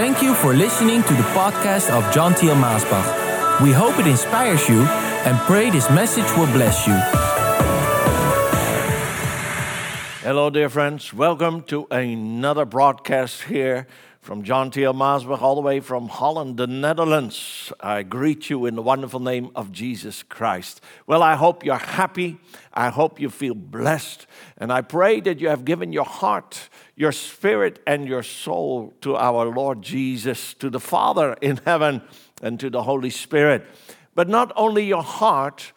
Thank you for listening to the podcast of John Thiel Maasbach. We hope it inspires you and pray this message will bless you. Hello, dear friends. Welcome to another broadcast here from John Thiel Maasbach, all the way from Holland, the Netherlands. I greet you in the wonderful name of Jesus Christ. Well, I hope you're happy. I hope you feel blessed. And I pray that you have given your heart, your spirit, and your soul to our Lord Jesus, to the Father in heaven, and to the Holy Spirit. But not only your heart,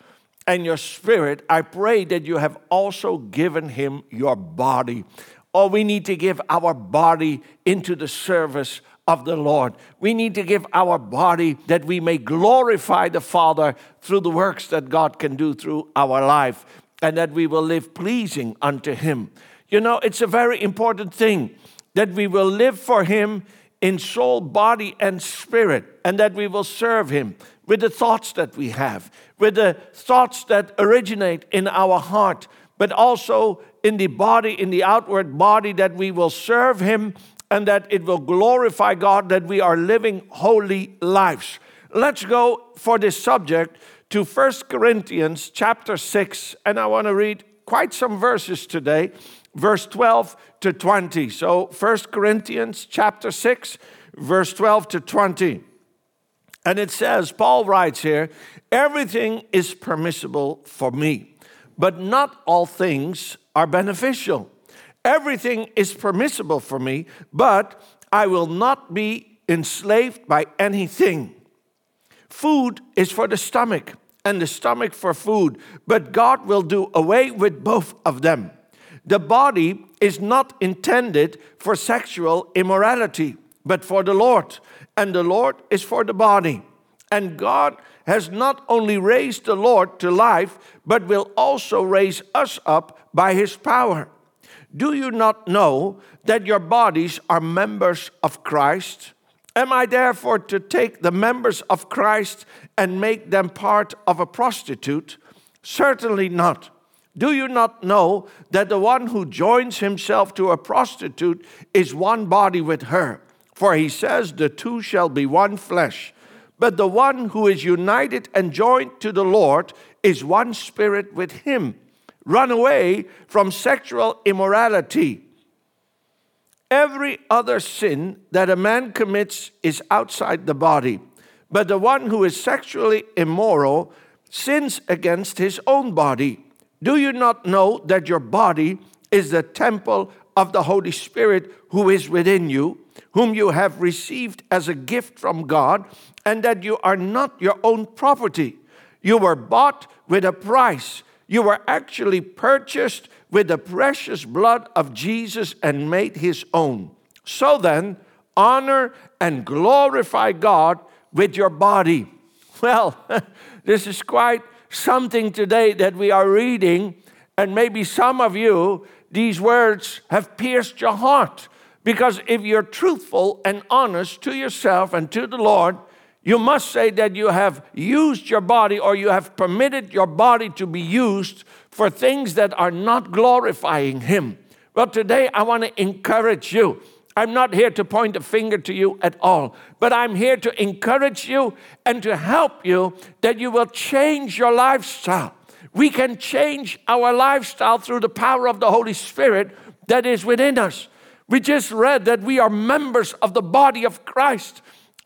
and your spirit, I pray that you have also given him your body. Or we need to give our body into the service of the Lord. We need to give our body that we may glorify the Father through the works that God can do through our life and that we will live pleasing unto Him. You know, it's a very important thing that we will live for Him in soul, body, and spirit, and that we will serve Him with the thoughts that we have, with the thoughts that originate in our heart, but also in the body, in the outward body, that we will serve Him and that it will glorify God, that we are living holy lives. Let's go for this subject to 1 Corinthians chapter 6, and I want to read quite some verses today, verse 12 to 20. So 1 Corinthians chapter 6, verse 12 to 20. And it says, Paul writes here, everything is permissible for me, but not all things are beneficial. Everything is permissible for me, but I will not be enslaved by anything. Food is for the stomach, and the stomach for food, but God will do away with both of them. The body is not intended for sexual immorality, but for the Lord, and the Lord is for the body. And God has not only raised the Lord to life, but will also raise us up by his power. Do you not know that your bodies are members of Christ? Am I therefore to take the members of Christ and make them part of a prostitute? Certainly not. Do you not know that the one who joins himself to a prostitute is one body with her? For he says, The two shall be one flesh. But the one who is united and joined to the Lord is one spirit with him. Run away from sexual immorality. Every other sin that a man commits is outside the body, but the one who is sexually immoral sins against his own body. Do you not know that your body is the temple of the Holy Spirit who is within you, whom you have received as a gift from God, and that you are not your own property? You were bought with a price. You were actually purchased with the precious blood of Jesus and made his own. So then, honor and glorify God with your body. Well, this is quite something today that we are reading, and maybe some of you, these words have pierced your heart. Because if you're truthful and honest to yourself and to the Lord, you must say that you have used your body or you have permitted your body to be used for things that are not glorifying Him. Well, today I want to encourage you. I'm not here to point a finger to you at all, but I'm here to encourage you and to help you that you will change your lifestyle. We can change our lifestyle through the power of the Holy Spirit that is within us. We just read that we are members of the body of Christ.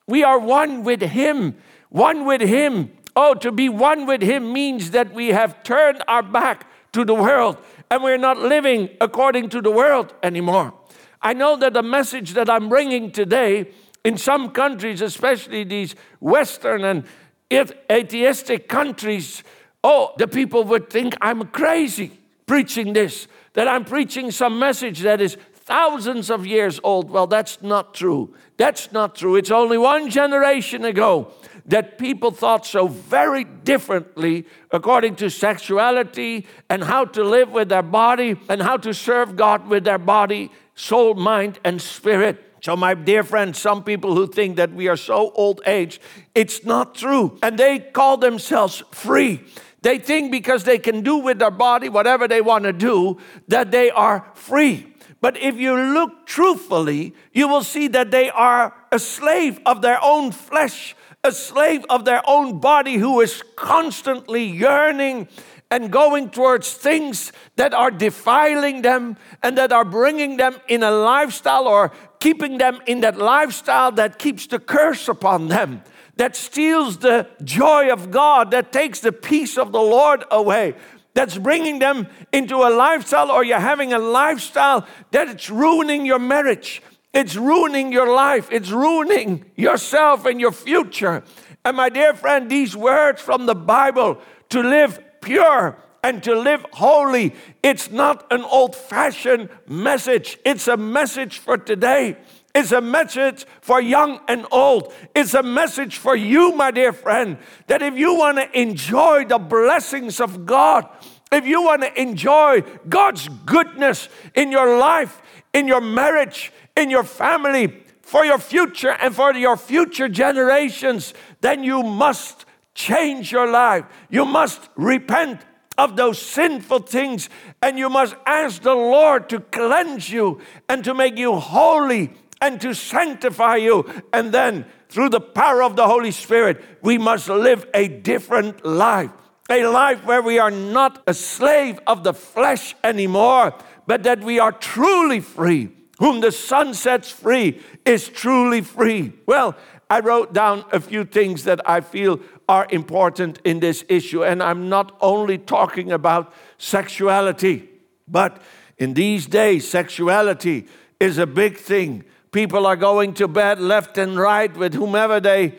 We are one with Him, one with Him. Oh, to be one with Him means that we have turned our back to the world and we're not living according to the world anymore. I know that the message that I'm bringing today in some countries, especially these Western and atheistic countries, oh, the people would think I'm crazy preaching this, that I'm preaching some message that is thousands of years old. Well, that's not true. That's not true. It's only one generation ago that people thought so very differently according to sexuality and how to live with their body and how to serve God with their body, soul, mind, and spirit. So, my dear friends, some people who think that we are so old age, it's not true. And they call themselves free. They think because they can do with their body whatever they want to do, that they are free. But if you look truthfully, you will see that they are a slave of their own flesh, a slave of their own body who is constantly yearning and going towards things that are defiling them and that are bringing them in a lifestyle or keeping them in that lifestyle that keeps the curse upon them, that steals the joy of God, that takes the peace of the Lord away. That's bringing them into a lifestyle, or you're having a lifestyle that it's ruining your marriage, it's ruining your life, it's ruining yourself and your future. And my dear friend, these words from the Bible to live pure and to live holy. It's not an old fashioned message, it's a message for today. It's a message for young and old. It's a message for you, my dear friend, that if you want to enjoy the blessings of God, if you want to enjoy God's goodness in your life, in your marriage, in your family, for your future and for your future generations, then you must change your life. You must repent of those sinful things and you must ask the Lord to cleanse you and to make you holy and to sanctify you. And then, through the power of the Holy Spirit, we must live a different life. A life where we are not a slave of the flesh anymore, but that we are truly free. Whom the Son sets free is truly free. Well, I wrote down a few things that I feel are important in this issue. And I'm not only talking about sexuality, but in these days, sexuality is a big thing. People are going to bed left and right with whomever they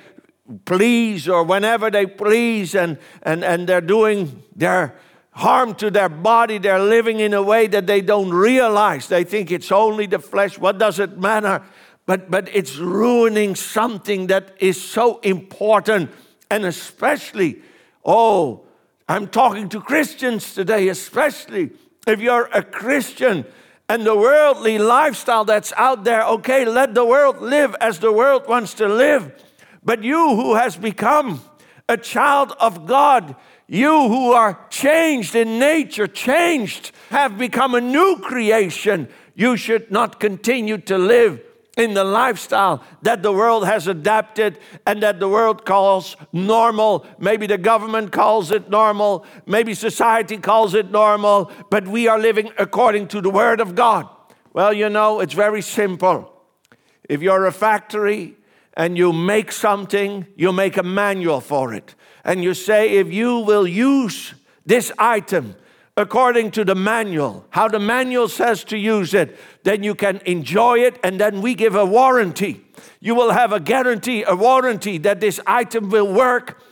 please or whenever they please, and, and, and they're doing their harm to their body. They're living in a way that they don't realize. They think it's only the flesh. What does it matter? But, but it's ruining something that is so important and especially, oh, I'm talking to Christians today, especially if you're a Christian and the worldly lifestyle that's out there, okay, let the world live as the world wants to live. But you who has become a child of God, you who are changed in nature, changed, have become a new creation, you should not continue to live in the lifestyle that the world has adapted and that the world calls normal. Maybe the government calls it normal, maybe society calls it normal, but we are living according to the Word of God. Well, you know, it's very simple. If you're a factory and you make something, you make a manual for it. And you say, if you will use this item, according to the manual, how the manual says to use it, then you can enjoy it, and then we give a warranty. You will have a guarantee, a warranty that this item will work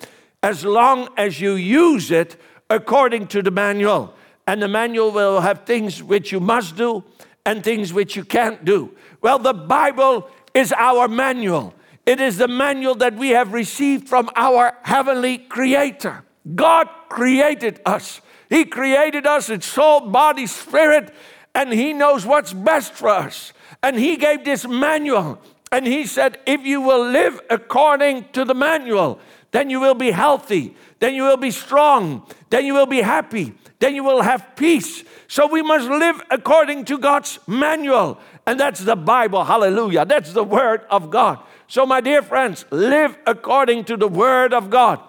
as long as you use it according to the manual. And the manual will have things which you must do and things which you can't do. Well, the Bible is our manual. It is the manual that we have received from our heavenly creator. God created us. He created us in soul, body, spirit, and He knows what's best for us. And He gave this manual. And He said, if you will live according to the manual, then you will be healthy, then you will be strong, then you will be happy, then you will have peace. So we must live according to God's manual. And that's the Bible. Hallelujah. That's the Word of God. So, my dear friends, live according to the Word of God.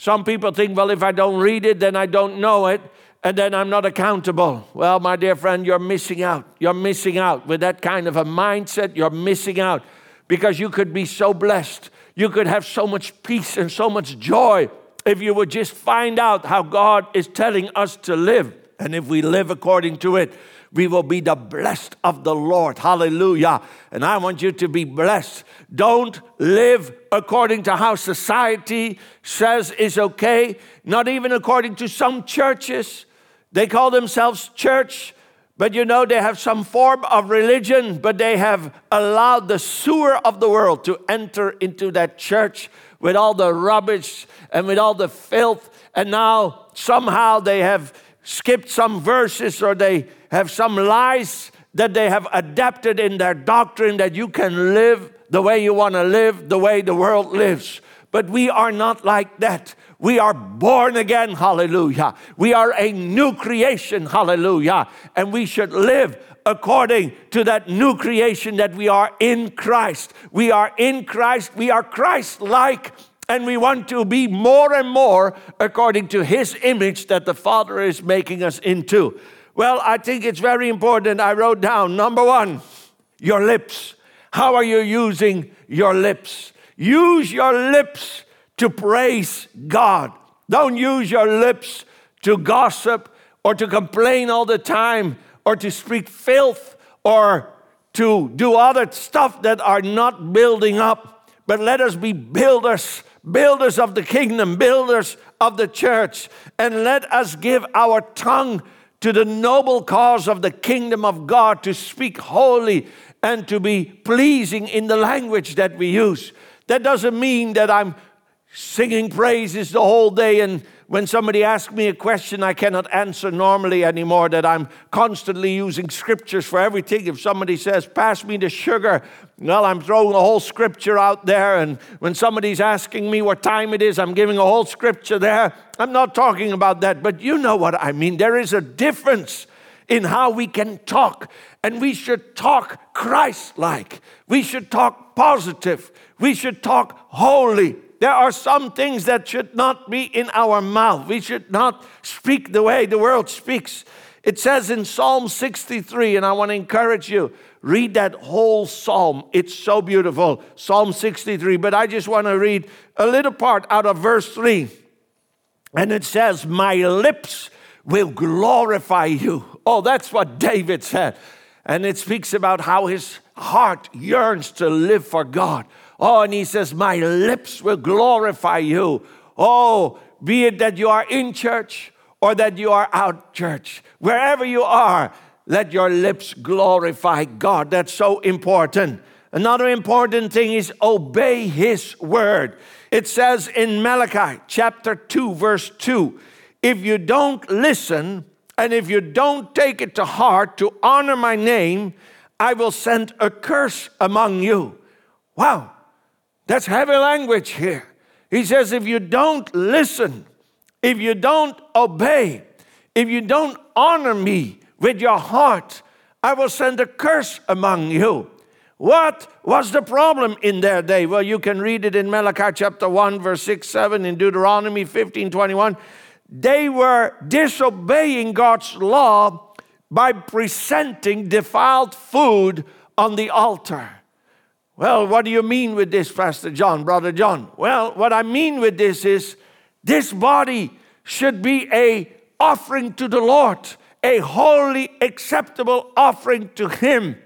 Some people think, well, if I don't read it, then I don't know it, and then I'm not accountable. Well, my dear friend, you're missing out. You're missing out. With that kind of a mindset, you're missing out because you could be so blessed. You could have so much peace and so much joy if you would just find out how God is telling us to live. And if we live according to it, we will be the blessed of the Lord. Hallelujah. And I want you to be blessed. Don't live according to how society says is okay, not even according to some churches. They call themselves church, but you know, they have some form of religion, but they have allowed the sewer of the world to enter into that church with all the rubbish and with all the filth. And now somehow they have skipped some verses or they have some lies that they have adapted in their doctrine that you can live the way you want to live, the way the world lives. But we are not like that. We are born again, hallelujah. We are a new creation, hallelujah. And we should live according to that new creation that we are in Christ. We are in Christ, we are Christ like, and we want to be more and more according to His image that the Father is making us into. Well, I think it's very important. I wrote down number one, your lips. How are you using your lips? Use your lips to praise God. Don't use your lips to gossip or to complain all the time or to speak filth or to do other stuff that are not building up. But let us be builders, builders of the kingdom, builders of the church, and let us give our tongue to the noble cause of the kingdom of God to speak holy and to be pleasing in the language that we use. That doesn't mean that I'm singing praises the whole day and when somebody asks me a question I cannot answer normally anymore, that I'm constantly using scriptures for everything. If somebody says, Pass me the sugar, well, I'm throwing a whole scripture out there. And when somebody's asking me what time it is, I'm giving a whole scripture there. I'm not talking about that, but you know what I mean. There is a difference in how we can talk, and we should talk Christ like. We should talk positive. We should talk holy there are some things that should not be in our mouth. We should not speak the way the world speaks. It says in Psalm 63, and I want to encourage you, read that whole psalm. It's so beautiful. Psalm 63. But I just want to read a little part out of verse 3. And it says, My lips will glorify you. Oh, that's what David said. And it speaks about how his heart yearns to live for God. Oh, and he says, My lips will glorify you. Oh, be it that you are in church or that you are out church, wherever you are, let your lips glorify God. That's so important. Another important thing is obey his word. It says in Malachi chapter 2, verse 2 if you don't listen and if you don't take it to heart to honor my name, I will send a curse among you. Wow. That's heavy language here. He says, if you don't listen, if you don't obey, if you don't honor me with your heart, I will send a curse among you. What was the problem in their day? Well, you can read it in Malachi chapter 1, verse 6, 7, in Deuteronomy 15, 21. They were disobeying God's law by presenting defiled food on the altar. Well, what do you mean with this, Pastor John, Brother John? Well, what I mean with this is this body should be a offering to the Lord, a holy, acceptable offering to Him.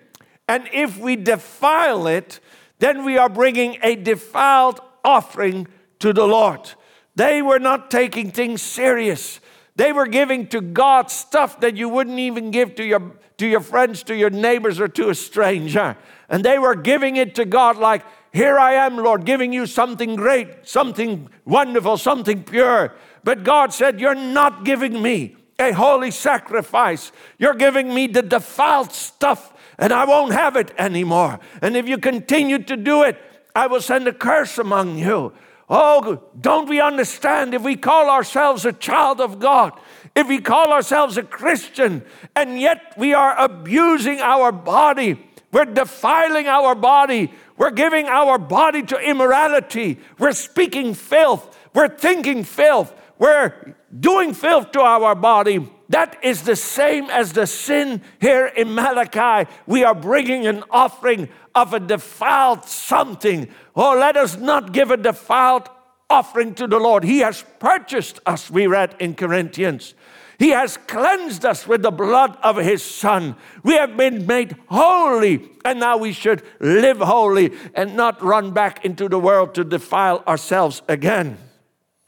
And if we defile it, then we are bringing a defiled offering to the Lord. They were not taking things serious. They were giving to God stuff that you wouldn't even give to your, to your friends, to your neighbors, or to a stranger. And they were giving it to God like, Here I am, Lord, giving you something great, something wonderful, something pure. But God said, You're not giving me a holy sacrifice. You're giving me the defiled stuff, and I won't have it anymore. And if you continue to do it, I will send a curse among you. Oh, don't we understand if we call ourselves a child of God, if we call ourselves a Christian, and yet we are abusing our body, we're defiling our body. We're giving our body to immorality. We're speaking filth. We're thinking filth. We're doing filth to our body. That is the same as the sin here in Malachi. We are bringing an offering of a defiled something. Oh, let us not give a defiled offering to the Lord. He has purchased us, we read in Corinthians. He has cleansed us with the blood of His Son. We have been made holy, and now we should live holy and not run back into the world to defile ourselves again.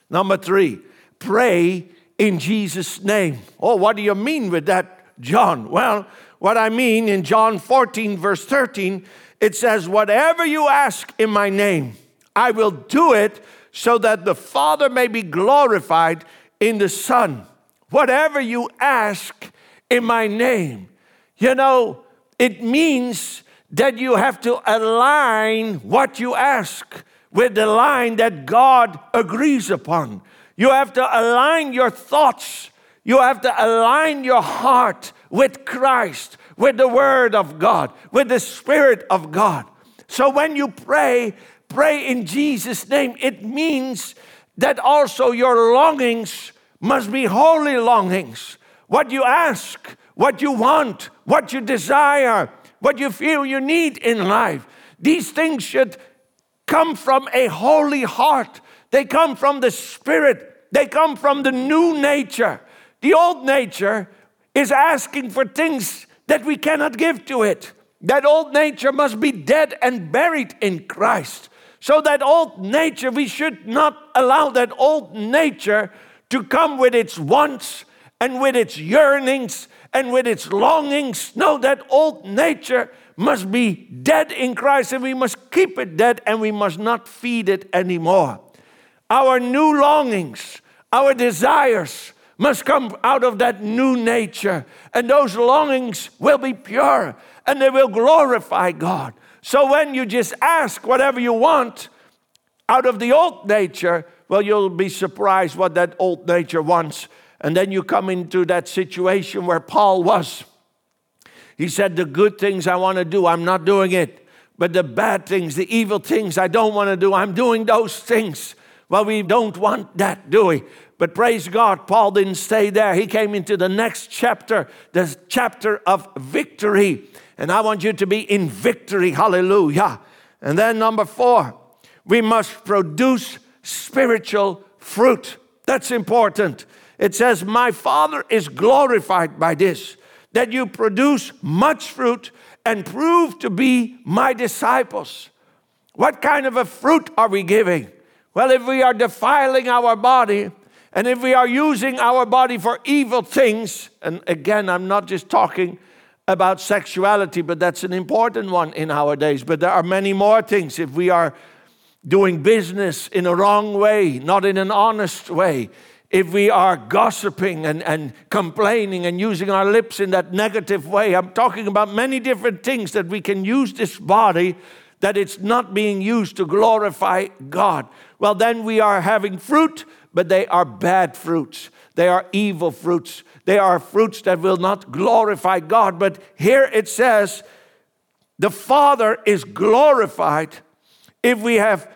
Number three, pray in Jesus' name. Oh, what do you mean with that, John? Well, what I mean in John 14, verse 13, it says, Whatever you ask in my name, I will do it so that the Father may be glorified in the Son whatever you ask in my name. You know, it means that you have to align what you ask with the line that God agrees upon. You have to align your thoughts. You have to align your heart with Christ, with the Word of God, with the Spirit of God. So when you pray, pray in Jesus' name. It means that also your longings must be holy longings. What you ask, what you want, what you desire, what you feel you need in life. These things should come from a holy heart. They come from the Spirit. They come from the new nature. The old nature is asking for things that we cannot give to it. That old nature must be dead and buried in Christ. So, that old nature, we should not allow that old nature to come with its wants and with its yearnings and with its longings. No, that old nature must be dead in Christ and we must keep it dead and we must not feed it anymore. Our new longings, our desires must come out of that new nature, and those longings will be pure and they will glorify God. So when you just ask whatever you want out of the old nature, well, you'll be surprised what that old nature wants. And then you come into that situation where Paul was. He said, The good things I want to do, I'm not doing it. But the bad things, the evil things I don't want to do, I'm doing those things. Well, we don't want that, do we? But praise God, Paul didn't stay there. He came into the next chapter, the chapter of victory. And I want you to be in victory. Hallelujah. And then, number four, we must produce spiritual fruit. That's important. It says, My Father is glorified by this that you produce much fruit and prove to be my disciples. What kind of a fruit are we giving? Well, if we are defiling our body and if we are using our body for evil things, and again, I'm not just talking about sexuality, but that's an important one in our days, but there are many more things. If we are doing business in a wrong way, not in an honest way, if we are gossiping and, and complaining and using our lips in that negative way. I'm talking about many different things that we can use this body that it's not being used to glorify God. Well, then we are having fruit, but they are bad fruits. They are evil fruits. They are fruits that will not glorify God. But here it says, the Father is glorified if we have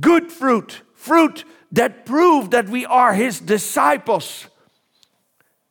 good fruit, fruit that prove that we are his disciples.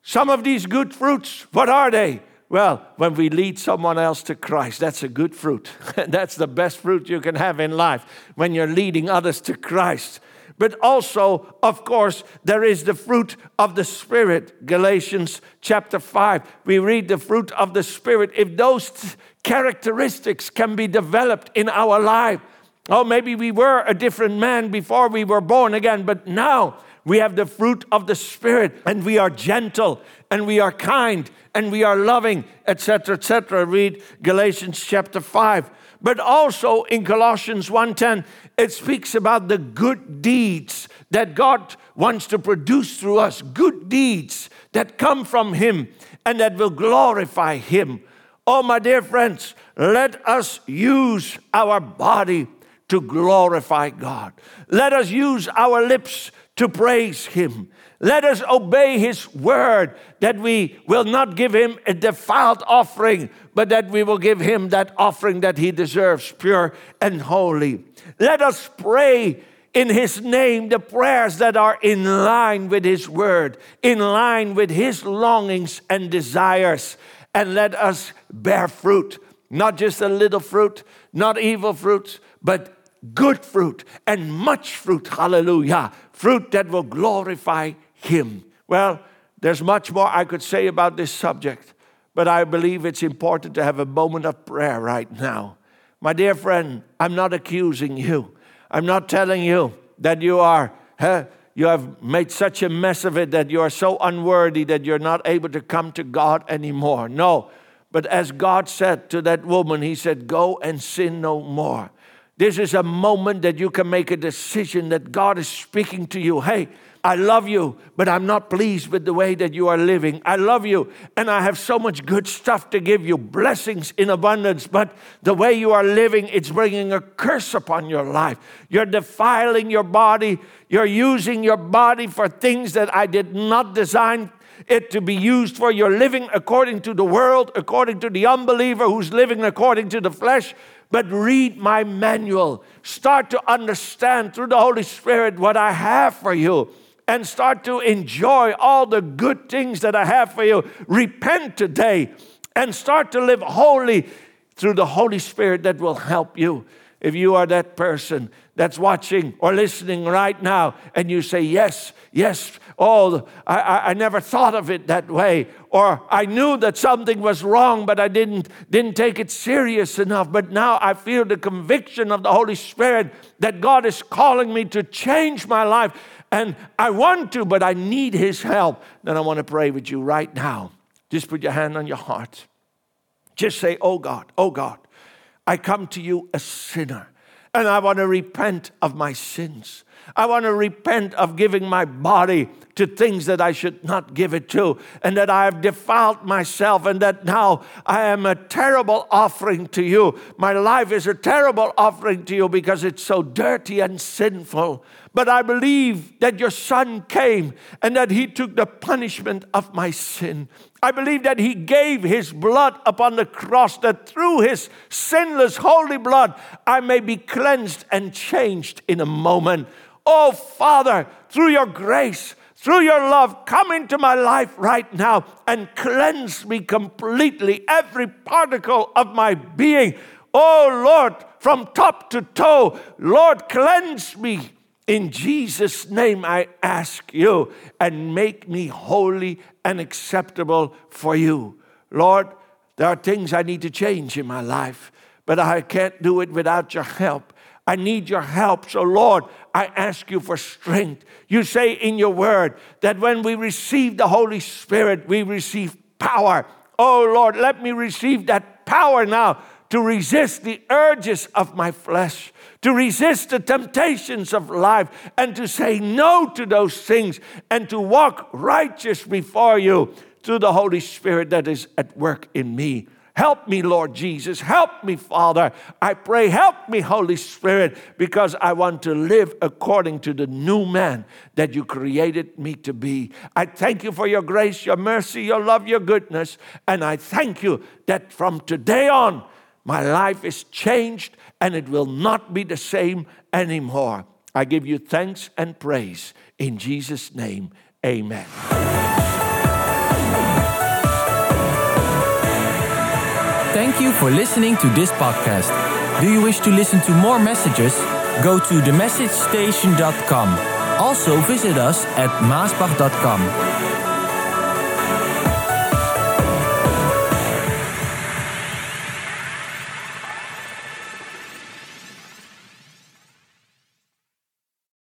Some of these good fruits, what are they? Well, when we lead someone else to Christ, that's a good fruit. that's the best fruit you can have in life when you're leading others to Christ. But also, of course, there is the fruit of the Spirit. Galatians chapter 5, we read the fruit of the Spirit. If those characteristics can be developed in our life, Oh, maybe we were a different man before we were born again, but now we have the fruit of the Spirit, and we are gentle, and we are kind, and we are loving, etc., etc. Read Galatians chapter 5. But also in Colossians 1:10, it speaks about the good deeds that God wants to produce through us, good deeds that come from Him and that will glorify Him. Oh, my dear friends, let us use our body to glorify God. Let us use our lips to praise Him. Let us obey His word that we will not give Him a defiled offering, but that we will give Him that offering that He deserves, pure and holy. Let us pray in His name the prayers that are in line with His word, in line with His longings and desires, and let us bear fruit. Not just a little fruit, not evil fruits, but good fruit and much fruit. Hallelujah. Fruit that will glorify Him. Well, there's much more I could say about this subject, but I believe it's important to have a moment of prayer right now. My dear friend, I'm not accusing you. I'm not telling you that you are. Huh, you have made such a mess of it that you are so unworthy that you're not able to come to God anymore. No. But as God said to that woman, He said, Go and sin no more. This is a moment that you can make a decision that God is speaking to you. Hey, I love you, but I'm not pleased with the way that you are living. I love you, and I have so much good stuff to give you, blessings in abundance, but the way you are living, it's bringing a curse upon your life. You're defiling your body, you're using your body for things that I did not design it to be used for. You're living according to the world, according to the unbeliever who's living according to the flesh but read my manual. Start to understand through the Holy Spirit what I have for you and start to enjoy all the good things that I have for you. Repent today and start to live holy through the Holy Spirit that will help you. If you are that person that's watching or listening right now and you say, Yes, yes, oh, I, I never thought of it that way. Or I knew that something was wrong, but I didn't, didn't take it serious enough. But now I feel the conviction of the Holy Spirit that God is calling me to change my life. And I want to, but I need His help. Then I want to pray with you right now. Just put your hand on your heart. Just say, Oh God, oh God, I come to you a sinner and I want to repent of my sins. I want to repent of giving my body to things that I should not give it to, and that I have defiled myself, and that now I am a terrible offering to you. My life is a terrible offering to you because it's so dirty and sinful. But I believe that your son came and that he took the punishment of my sin. I believe that he gave his blood upon the cross, that through his sinless holy blood I may be cleansed and changed in a moment. Oh, Father, through your grace, through your love, come into my life right now and cleanse me completely, every particle of my being. Oh, Lord, from top to toe, Lord, cleanse me in Jesus' name, I ask you, and make me holy and acceptable for you. Lord, there are things I need to change in my life, but I can't do it without your help. I need your help. So, Lord, I ask you for strength. You say in your word that when we receive the Holy Spirit, we receive power. Oh, Lord, let me receive that power now to resist the urges of my flesh to resist the temptations of life and to say no to those things and to walk righteous before you through the Holy Spirit that is at work in me. Help me, Lord Jesus. Help me, Father. I pray, help me, Holy Spirit, because I want to live according to the new man that you created me to be. I thank you for your grace, your mercy, your love, your goodness. And I thank you that from today on, my life is changed and it will not be the same anymore. I give you thanks and praise. In Jesus' name, amen. Thank you for listening to this podcast. Do you wish to listen to more messages? Go to themessagestation.com. Also visit us at maasbach.com.